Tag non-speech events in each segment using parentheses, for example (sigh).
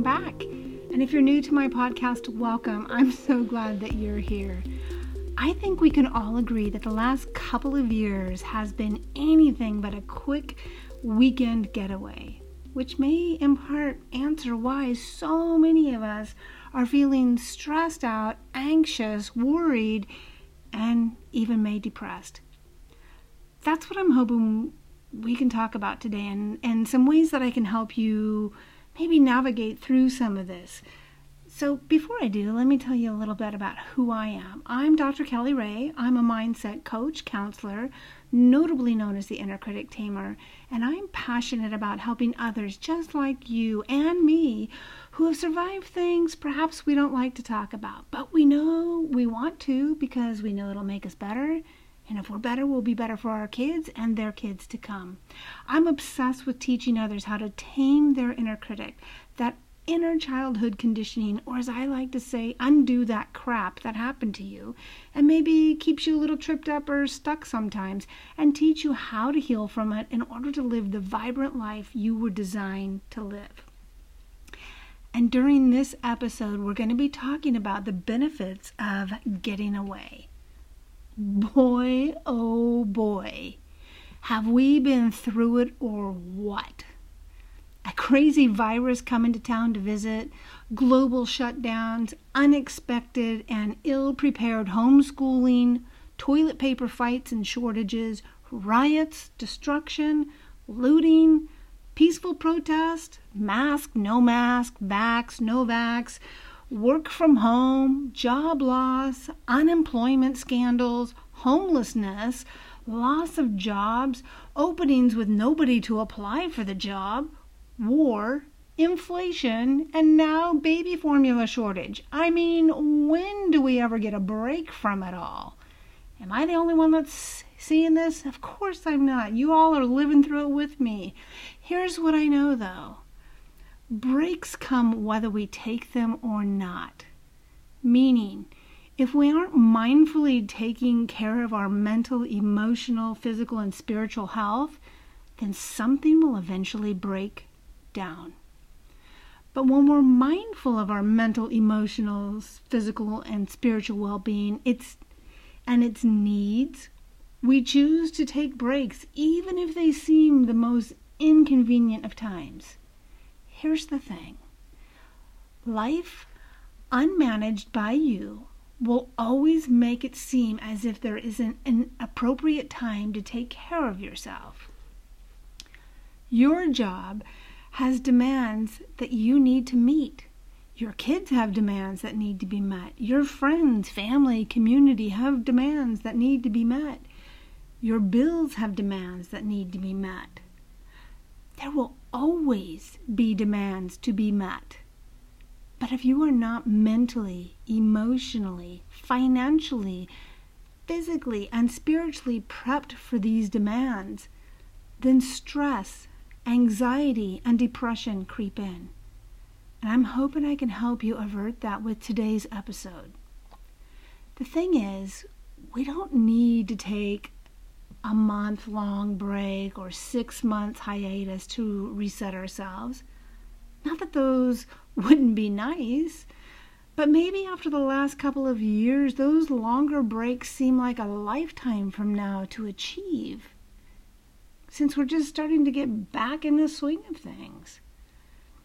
welcome back. And if you're new to my podcast, welcome. I'm so glad that you're here. I think we can all agree that the last couple of years has been anything but a quick weekend getaway, which may in part answer why so many of us are feeling stressed out, anxious, worried, and even may depressed. That's what I'm hoping we can talk about today and, and some ways that I can help you maybe navigate through some of this. So, before I do, let me tell you a little bit about who I am. I'm Dr. Kelly Rae. I'm a mindset coach, counselor, notably known as the inner critic tamer, and I'm passionate about helping others just like you and me who have survived things perhaps we don't like to talk about, but we know we want to because we know it'll make us better and if we're better, we'll be better for our kids and their kids to come. I'm obsessed with teaching others how to tame their inner critic, that inner childhood conditioning, or as I like to say, undo that crap that happened to you and maybe keeps you a little tripped up or stuck sometimes, and teach you how to heal from it in order to live the vibrant life you were designed to live. And during this episode, we're going to be talking about the benefits of getting away boy, oh boy, have we been through it or what? A crazy virus coming to town to visit, global shutdowns, unexpected and ill prepared homeschooling, toilet paper fights and shortages, riots, destruction, looting, peaceful protest, mask, no mask, vax, no vax, work from home, job loss, unemployment scandals, homelessness, loss of jobs, openings with nobody to apply for the job, war, inflation, and now baby formula shortage. I mean, when do we ever get a break from it all? Am I the only one that's seeing this? Of course I'm not. You all are living through it with me. Here's what I know though breaks come whether we take them or not. Meaning, if we aren't mindfully taking care of our mental, emotional, physical, and spiritual health, then something will eventually break down. But when we're mindful of our mental, emotional, physical, and spiritual well being, it's and its needs, we choose to take breaks, even if they seem the most inconvenient of times. Here's the thing life unmanaged by you will always make it seem as if there isn't an appropriate time to take care of yourself. Your job has demands that you need to meet. Your kids have demands that need to be met. Your friends, family, community have demands that need to be met. Your bills have demands that need to be met. There will always be demands to be met. But if you are not mentally, emotionally, financially, physically, and spiritually prepped for these demands, then stress, anxiety, and depression creep in. And I'm hoping I can help you avert that with today's episode. The thing is, we don't need to take a month long break or six months hiatus to reset ourselves. Not that those (laughs) wouldn't be nice, but maybe after the last couple of years, those longer breaks seem like a lifetime from now to achieve, since we're just starting to get back in the swing of things.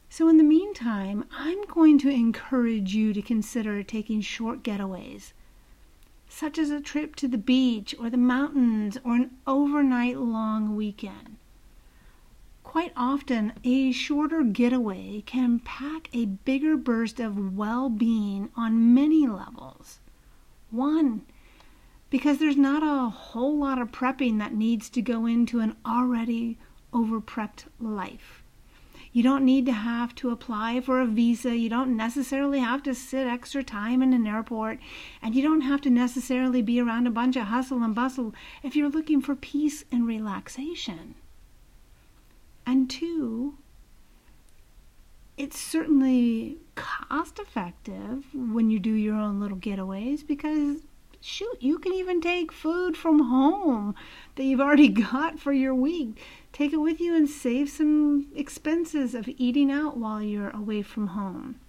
So, in the meantime, I'm going to encourage you to consider taking short getaways such as a trip to the beach or the mountains or an overnight long weekend. Quite often, a shorter getaway can pack a bigger burst of well being on many levels. One, because there's not a whole lot of prepping that needs to go into an already over prepped life. You don't need to have to apply for a visa. You don't necessarily have to sit extra time in an airport. And you don't have to necessarily be around a bunch of hustle and bustle if you're looking for peace and relaxation. And two, it's certainly cost effective when you do your own little getaways because Shoot, you can even take food from home that you've already (laughs) got for your week. Take it with you and save some expenses of eating out while you're away from home.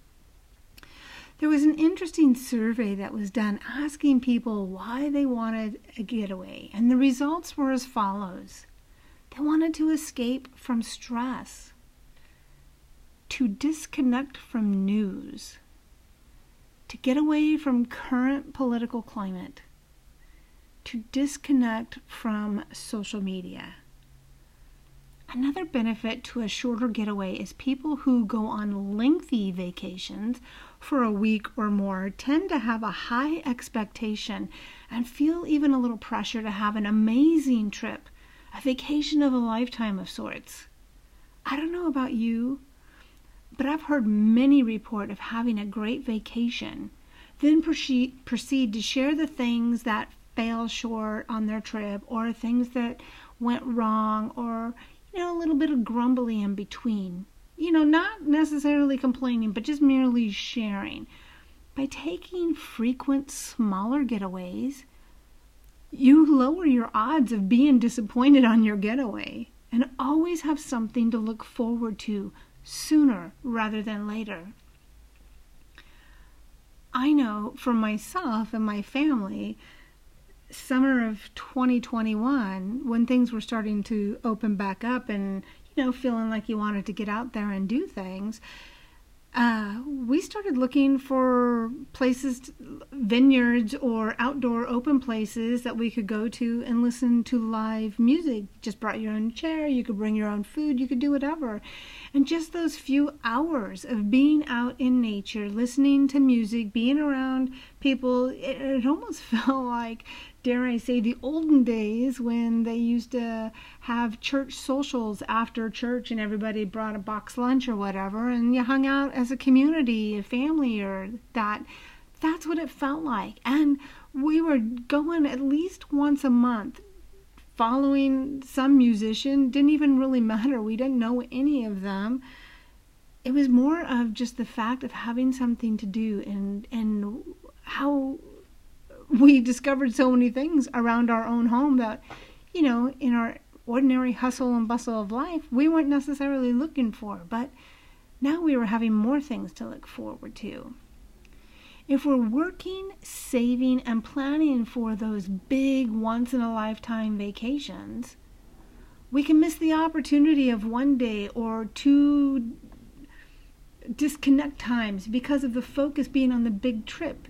There was an interesting survey that was done asking people why they wanted a getaway, and the results were as follows They wanted to escape from stress, to disconnect from news to get away from current political climate, to disconnect from social media. Another benefit to a shorter getaway is people who go on lengthy vacations for a week or more tend to have a high expectation and feel even a little pressure to have an amazing trip, a vacation of a lifetime of sorts. I don't know about you, but I've heard many report of having a great vacation, then proceed, proceed to share the things that fell short on their trip or things that went wrong or, you know, a little bit of grumbling in between. You know, not necessarily complaining, but just merely sharing. By taking frequent smaller getaways, you lower your odds of being disappointed on your getaway and always have something to look forward to sooner rather than later. I know for myself and my family, summer of 2021, when things were starting to open back up and, you know, feeling like you wanted to get out there and do things, uh, we started looking for places, vineyards or outdoor open places that we could go to and listen to live music. Just brought your own chair, you could bring your own food, you could do whatever. And just those few hours of being out in nature, listening to music, being around people, it, it almost (laughs) felt like dare I say, the olden days when they used to have church socials after church and everybody brought a box lunch or whatever and you hung out as a community, a family or that. That's what it felt like. And we were going at least once a month following some musician. Didn't even really (laughs) matter. We didn't know any of them. It was more of just the fact of having something to do and and how we discovered so many things around our own home that, you know, in our ordinary hustle and bustle of life, we weren't necessarily looking for. But now we were having more things to look forward to. If we're working, saving, and planning for those big once in a lifetime vacations, we can miss the opportunity of one day or two disconnect times because of the focus being on the big trip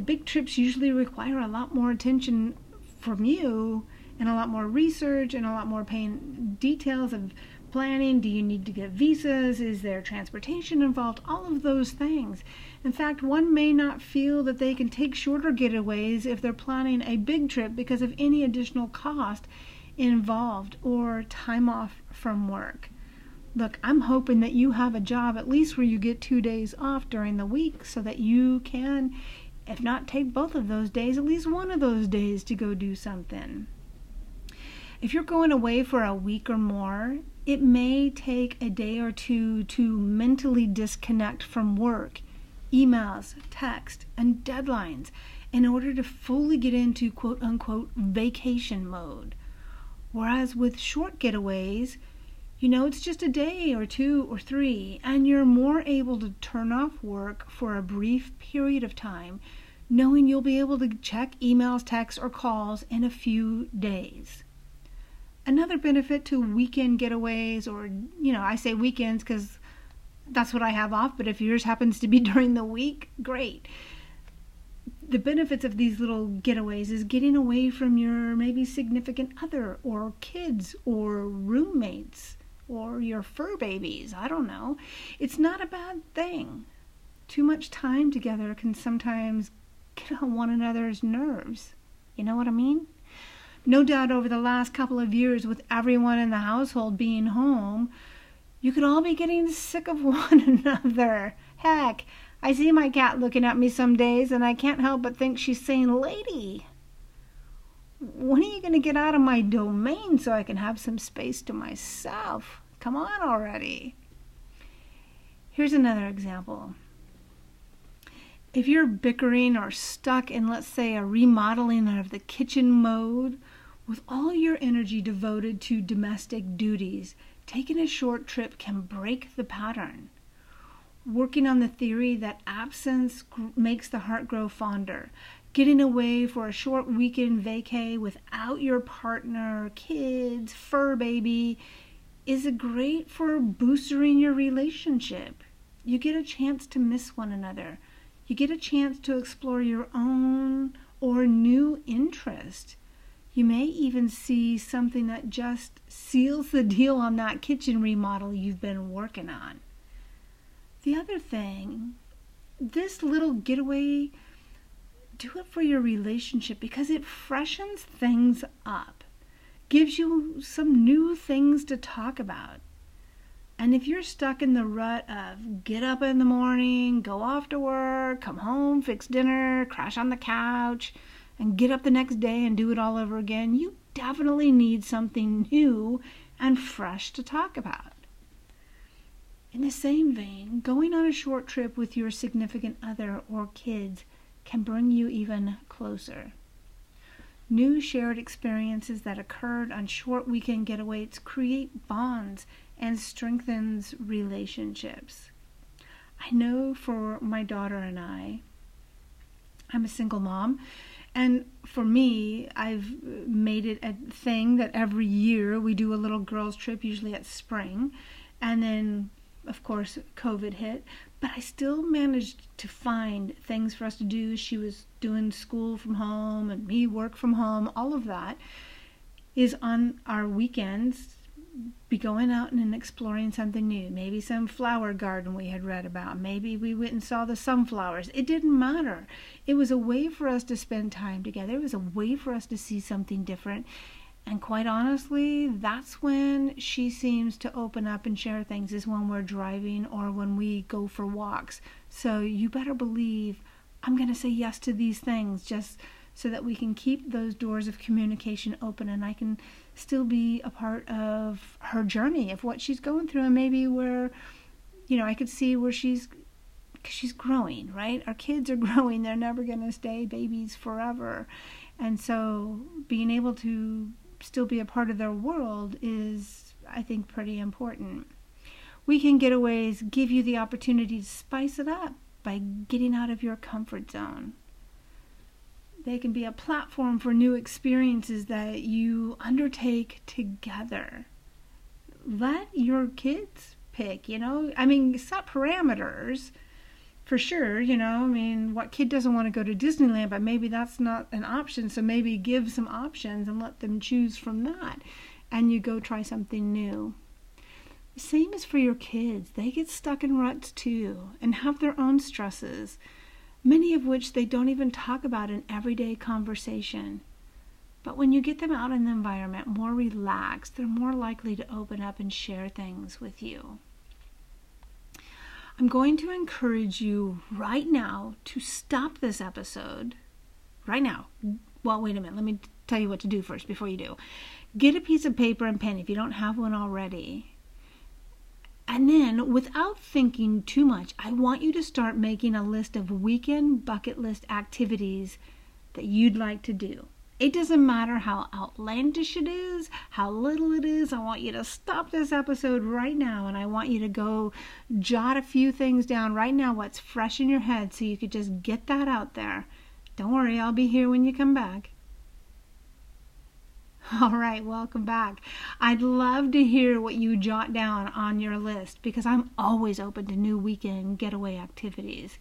the big trips usually require a lot more attention from you and a lot more research and a lot more paying details of planning. Do you need to get visas? Is there transportation involved? All of those things. In fact, one may not feel that they can take shorter getaways if they're planning a big trip because of any additional cost involved or time off from work. Look, I'm hoping that you have a job at least where you get two days off during the week so that you can if not, take both of those days, at least one of those days to go do something. If you're going away for a week or more, it may take a day or two to mentally disconnect from work, emails, text, and deadlines in order to fully get into quote unquote vacation mode. Whereas with short getaways, you know, it's just a day or two or three, and you're more able to turn off work for a brief period of time knowing you'll be able to check emails, texts, or calls in a few days. Another benefit to weekend getaways, or, you know, I say weekends because that's what I have off, but if yours happens to be (laughs) during the week, great. The benefits of these little getaways is getting away from your maybe significant other, or kids, or roommates, or your fur babies. I don't know. It's not a bad thing. Too much time together can sometimes get on one another's nerves. You know what I mean? No doubt over the last couple of years, with everyone in the household being home, you could all be getting sick of (laughs) one another. Heck, I see my cat looking at me some days, and I can't help but think she's saying, Lady, when are you going to get out of my domain so I can have some space to myself? Come on already. Here's another example If you're bickering or stuck in, let's say, a remodeling of the kitchen mode, with all your energy devoted to domestic duties, taking a short trip can break the pattern. Working on the theory that absence makes the heart grow fonder, getting away for a short weekend vacay without your partner, kids, fur baby is great for boosting your relationship. You get a chance to miss one another. You get a chance to explore your own or new interest. You may even see something that just seals the deal on that kitchen remodel you've been working on. The other thing, this little getaway, do it for your relationship because it freshens things up, gives you some new things to talk about. And if you're stuck in the rut of get up in the morning, go off to work, come home, fix dinner, crash on the couch, and get up the next day and do it all over again, you definitely need something new and fresh to talk about. In the same vein, going on a short trip with your significant other or kids can bring you even closer. New shared experiences that occurred on short weekend getaways create bonds and strengthens relationships. I know for my daughter and I, I'm a single mom, and for me, I've made it a thing that every year we do a little girls' trip, usually at spring. And then, of course, COVID hit. But I still managed to find things for us to do. She was doing school from home and me work from home. All of that is on our weekends be going out and exploring something new. Maybe some flower garden we had read about. Maybe we went and saw the sunflowers. It didn't matter. It was a way for us to spend time together. It was a way for us to see something different. And quite honestly, that's when she seems to open up and share things, is when we're driving or when we go for walks. So you better believe I'm going to say yes to these things just so that we can keep those doors of communication open and I can still be a part of her journey of what she's going through and maybe where you know I could see where she's she's growing right? Our kids are (laughs) growing. They're never going to stay babies forever. And so being able to still be a part of their world is I think pretty important. Weekend getaways give you the opportunity to spice it up by getting out of your comfort zone they can be a platform for new experiences that you undertake together. Let your kids pick, you know? I mean, set parameters for sure, you know? I mean, what kid doesn't want to go to Disneyland, but maybe that's not an option, so maybe give some options and let them choose from that and you go try something new. The same is for your kids. They get stuck in ruts too and have their own stresses many of which they don't even talk about in everyday conversation. But when you get them out in the environment more relaxed, they're more likely to open up and share things with you. I'm going to encourage you right now to stop this episode. Right now. Well, wait a minute. Let me tell you what to do first before you do. Get a piece of paper and pen if you don't have one already. And then, without thinking too much, I want you to start making a list of weekend bucket list activities that you'd like to do. It doesn't matter how outlandish it is, how little it is. I want you to stop this episode right now and I want you to go jot a few things down right now, what's fresh in your head, so you could just get that out there. Don't worry, I'll be here when you come back. (laughs) All right, welcome back. I'd love to hear what you jot down on your list because I'm always open to new weekend getaway activities.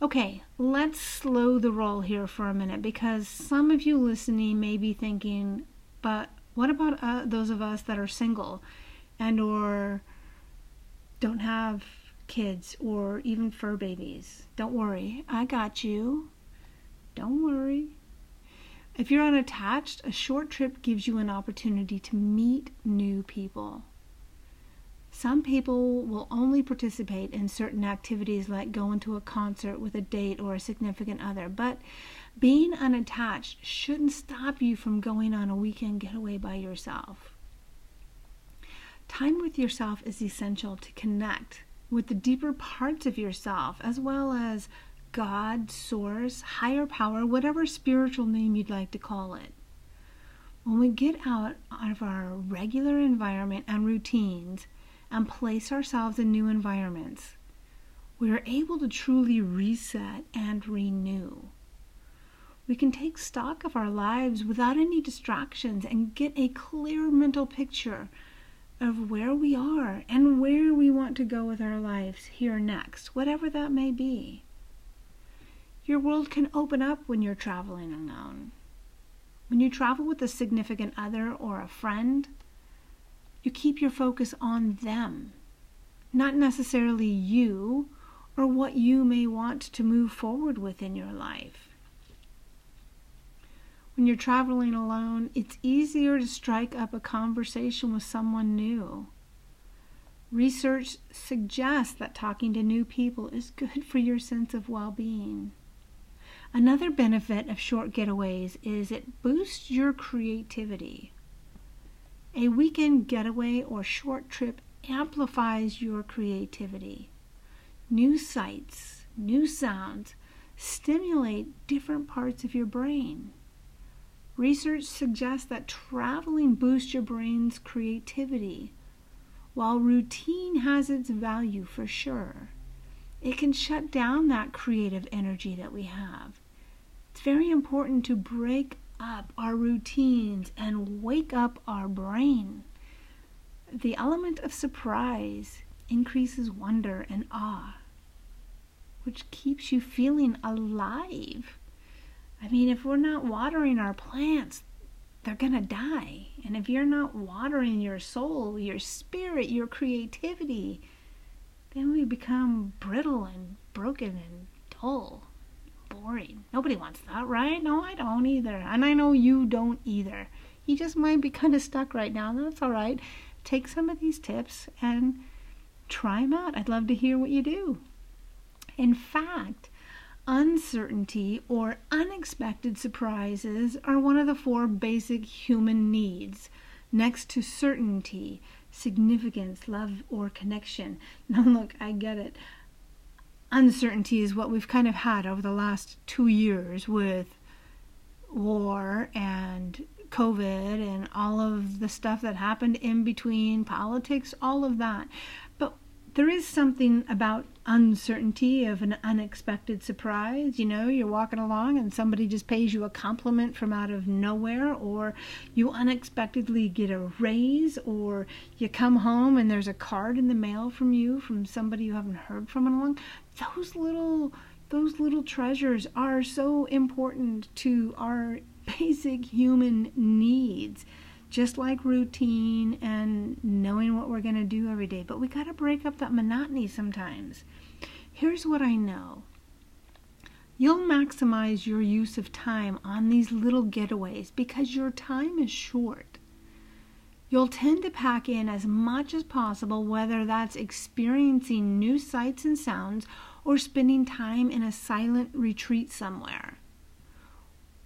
Okay, let's slow the roll here for a minute because some of you listening may be thinking, but what about uh, those of us that are single and or don't have kids or even fur babies? Don't worry, I got you. Don't worry. If you're unattached, a short trip gives you an opportunity to meet new people. Some people will only participate in certain activities like going to a concert with a date or a significant other, but being unattached shouldn't stop you from going on a weekend getaway by yourself. Time with yourself is essential to connect with the deeper parts of yourself as well as God, source, higher power, whatever spiritual name you'd like to call it. When we get out of our regular environment and routines and place ourselves in new environments, we are able to truly reset and renew. We can take stock of our lives without any distractions and get a clear mental picture of where we are and where we want to go with our lives here next, whatever that may be. Your world can open up when you're traveling alone. When you travel with a significant other or a friend, you keep your focus on them, not necessarily you or what you may want to move forward with in your life. When you're traveling alone, it's easier to strike up a conversation with someone new. Research suggests that talking to new people is good for your sense of well being. Another benefit of short getaways is it boosts your creativity. A weekend getaway or short trip amplifies your creativity. New sights, new sounds stimulate different parts of your brain. Research suggests that traveling boosts your brain's creativity. While routine has its value for sure, it can shut down that creative energy that we have. It's very important to break up our routines and wake up our brain. The element of surprise increases wonder and awe, which keeps you feeling alive. I mean, if we're not watering our plants, they're going to die. And if you're not watering your soul, your spirit, your creativity, then we become brittle and broken and dull, boring. Nobody wants that, right? No, I don't either. And I know you don't either. You just might be kind of stuck right now. That's all right. Take some of these tips and try them out. I'd love to hear what you do. In fact, uncertainty or unexpected surprises are one of the four basic human needs, next to certainty, significance, love, or connection. (laughs) Now, look, I get it. Uncertainty is what we've kind of had over the last two years with war and COVID and all of the stuff that happened in between, politics, all of that. But there is something about uncertainty of an unexpected surprise. You know, you're walking along and somebody just pays you a compliment from out of nowhere, or you unexpectedly get a raise, or you come home and there's a card in the mail from you from somebody you haven't heard from in a long. Those little those little treasures are so important to our (laughs) basic human needs just like routine and knowing what we're going to do every day. But we got to break up that monotony sometimes. Here's what I know you'll maximize your use of time on these little getaways because your time is short. You'll tend to pack in as much as possible, whether that's experiencing new sights and sounds or spending time in a silent retreat somewhere.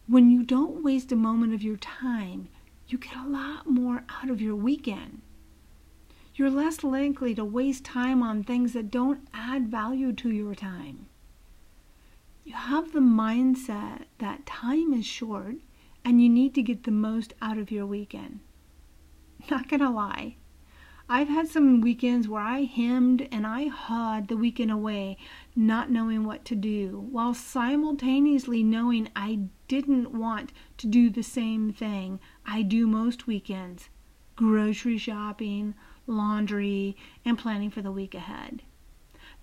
When you don't waste a moment of your time, you get a lot more out of your weekend. You're less likely to waste time on things that don't add value to your time. You have the mindset that time is short and you need to get the most out of your weekend. Not gonna lie, I've had some weekends where I hemmed and I hawed the weekend away, not knowing what to do, while simultaneously knowing I didn't want to do the same thing I do most weekends grocery shopping, laundry, and planning for the week ahead.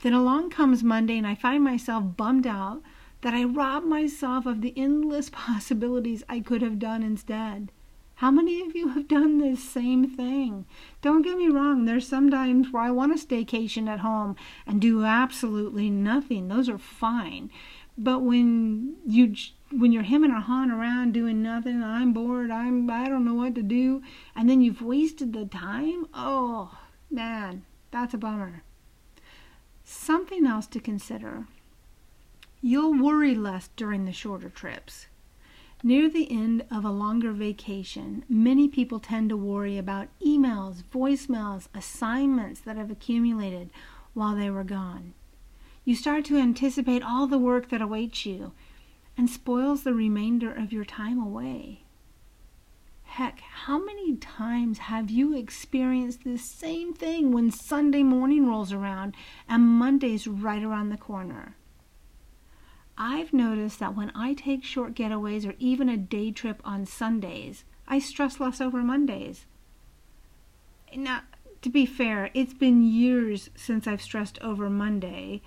Then along comes Monday, and I find myself bummed out that I robbed myself of the endless (laughs) possibilities I could have done instead. How many of you have done this same thing? Don't get me wrong, there's some times where I want to staycation at home and do absolutely nothing. Those are fine. But when you when you're hemming or hawing around doing nothing, I'm bored, I'm I don't know what to do, and then you've wasted the time, oh man, that's a bummer. Something else to consider. You'll worry less during the shorter trips. Near the end of a longer vacation, many people tend to worry about emails, voicemails, assignments that have accumulated while they were gone. You start to anticipate all the work that awaits you and spoils the remainder of your time away. Heck, how many times have you experienced this same thing when Sunday morning rolls around and Monday's right around the corner? I've noticed that when I take short getaways or even a day trip on Sundays, I stress less over Mondays. Now, to be fair, it's been years since I've stressed over Monday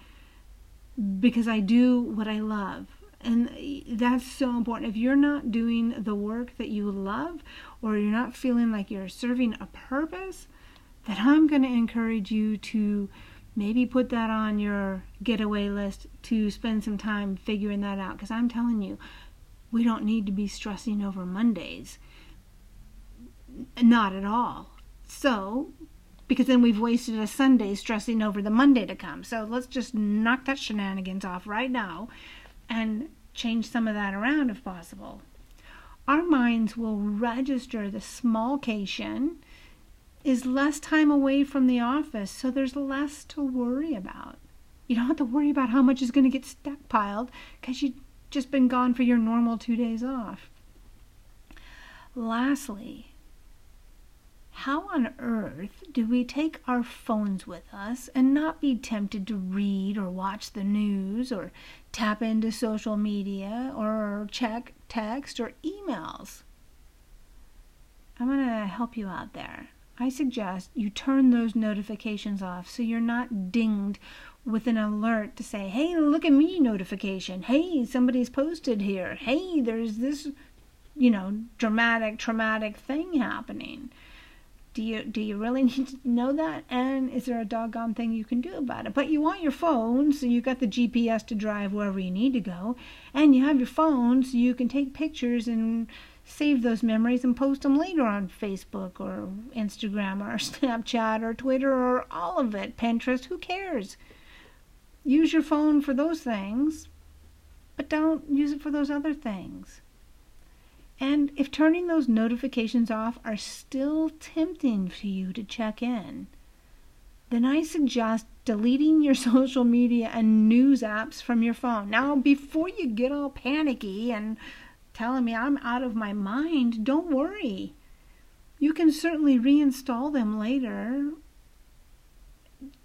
because I do what I love. And that's so important. If you're not doing the work that you love or you're not feeling like you're serving a purpose, then I'm going to encourage you to maybe put that on your getaway list to spend some time figuring that out. Because I'm telling you, we don't need to be stressing over Mondays. Not at all. So, because then we've wasted a Sunday stressing over the Monday to come. So let's just knock that shenanigans off right now and change some of that around if possible. Our minds will register the smallcation is less time away from the office, so there's less to worry about. You don't have to worry about how much is going to get stockpiled because you've just been gone for your normal two days off. Lastly, how on earth do we take our phones with us and not be tempted to read or watch the news or tap into social media or check text or emails? I'm going to help you out there. I suggest you turn those notifications off so you're not dinged with an alert to say, hey, look at me notification. Hey, somebody's posted here. Hey, there's this, you know, dramatic, traumatic thing happening. Do you do you really (laughs) need to know that? And is there a doggone thing you can do about it? But you want your phone, so you've got the GPS to drive wherever you need to go, and you have your phone so you can take pictures and save those memories and post them later on Facebook or Instagram or (laughs) Snapchat or Twitter or all of it, Pinterest, who cares? Use your phone for those things, but don't use it for those other things. And if turning those notifications off are still tempting for you to check in, then I suggest deleting your (laughs) social media and news apps from your phone. Now, before you get all panicky and telling me I'm out of my mind, don't worry. You can certainly reinstall them later.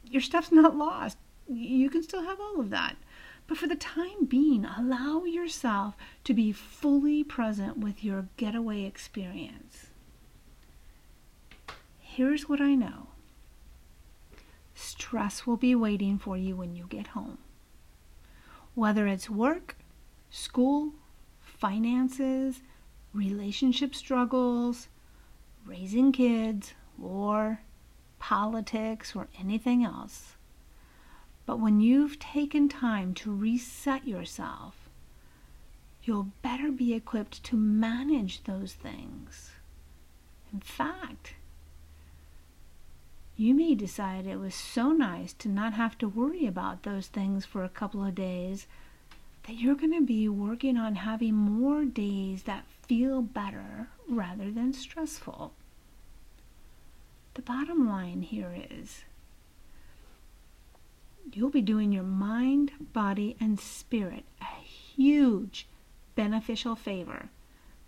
Your stuff's not lost. You can still have all of that. But for the time being, allow yourself to be fully present with your getaway experience. Here's what I know stress will be waiting for you when you get home. Whether it's work, school, finances, relationship struggles, raising kids, war, politics, or anything else. But when you've taken time to reset yourself, you'll better be equipped to manage those things. In fact, you may decide it was so nice to not have to worry about those things for a couple of days that you're going to be working on having more days that feel better rather than stressful. The bottom line here is you'll be doing your mind, body, and spirit a huge beneficial favor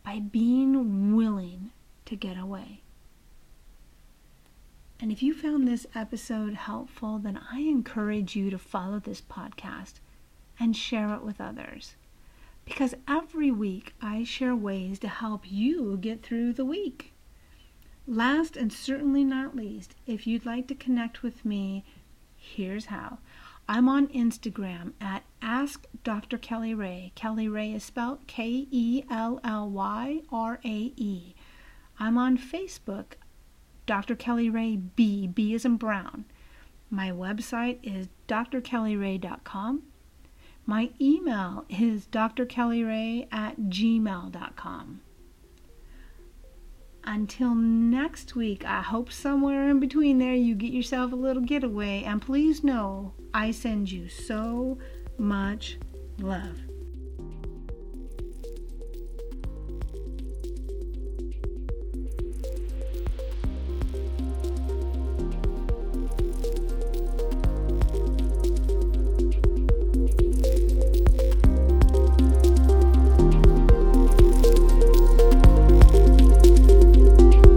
by being willing to get away. And if you found this episode helpful, then I encourage you to follow this podcast and share it with others. Because every week I share ways to help you get through the week. Last and certainly not least, if you'd like to connect with me, here's how. I'm on Instagram at Ask Dr. Kelly Rae. Kelly Rae is spelled K E L L Y R A E. I'm on Facebook, Dr. Kelly Rae B. B is in Brown. My website is drkellyrae.com. My email is drkellyrae at gmail.com. Until next week, I hope somewhere in between there you get yourself a little getaway. And please know I send you so much love.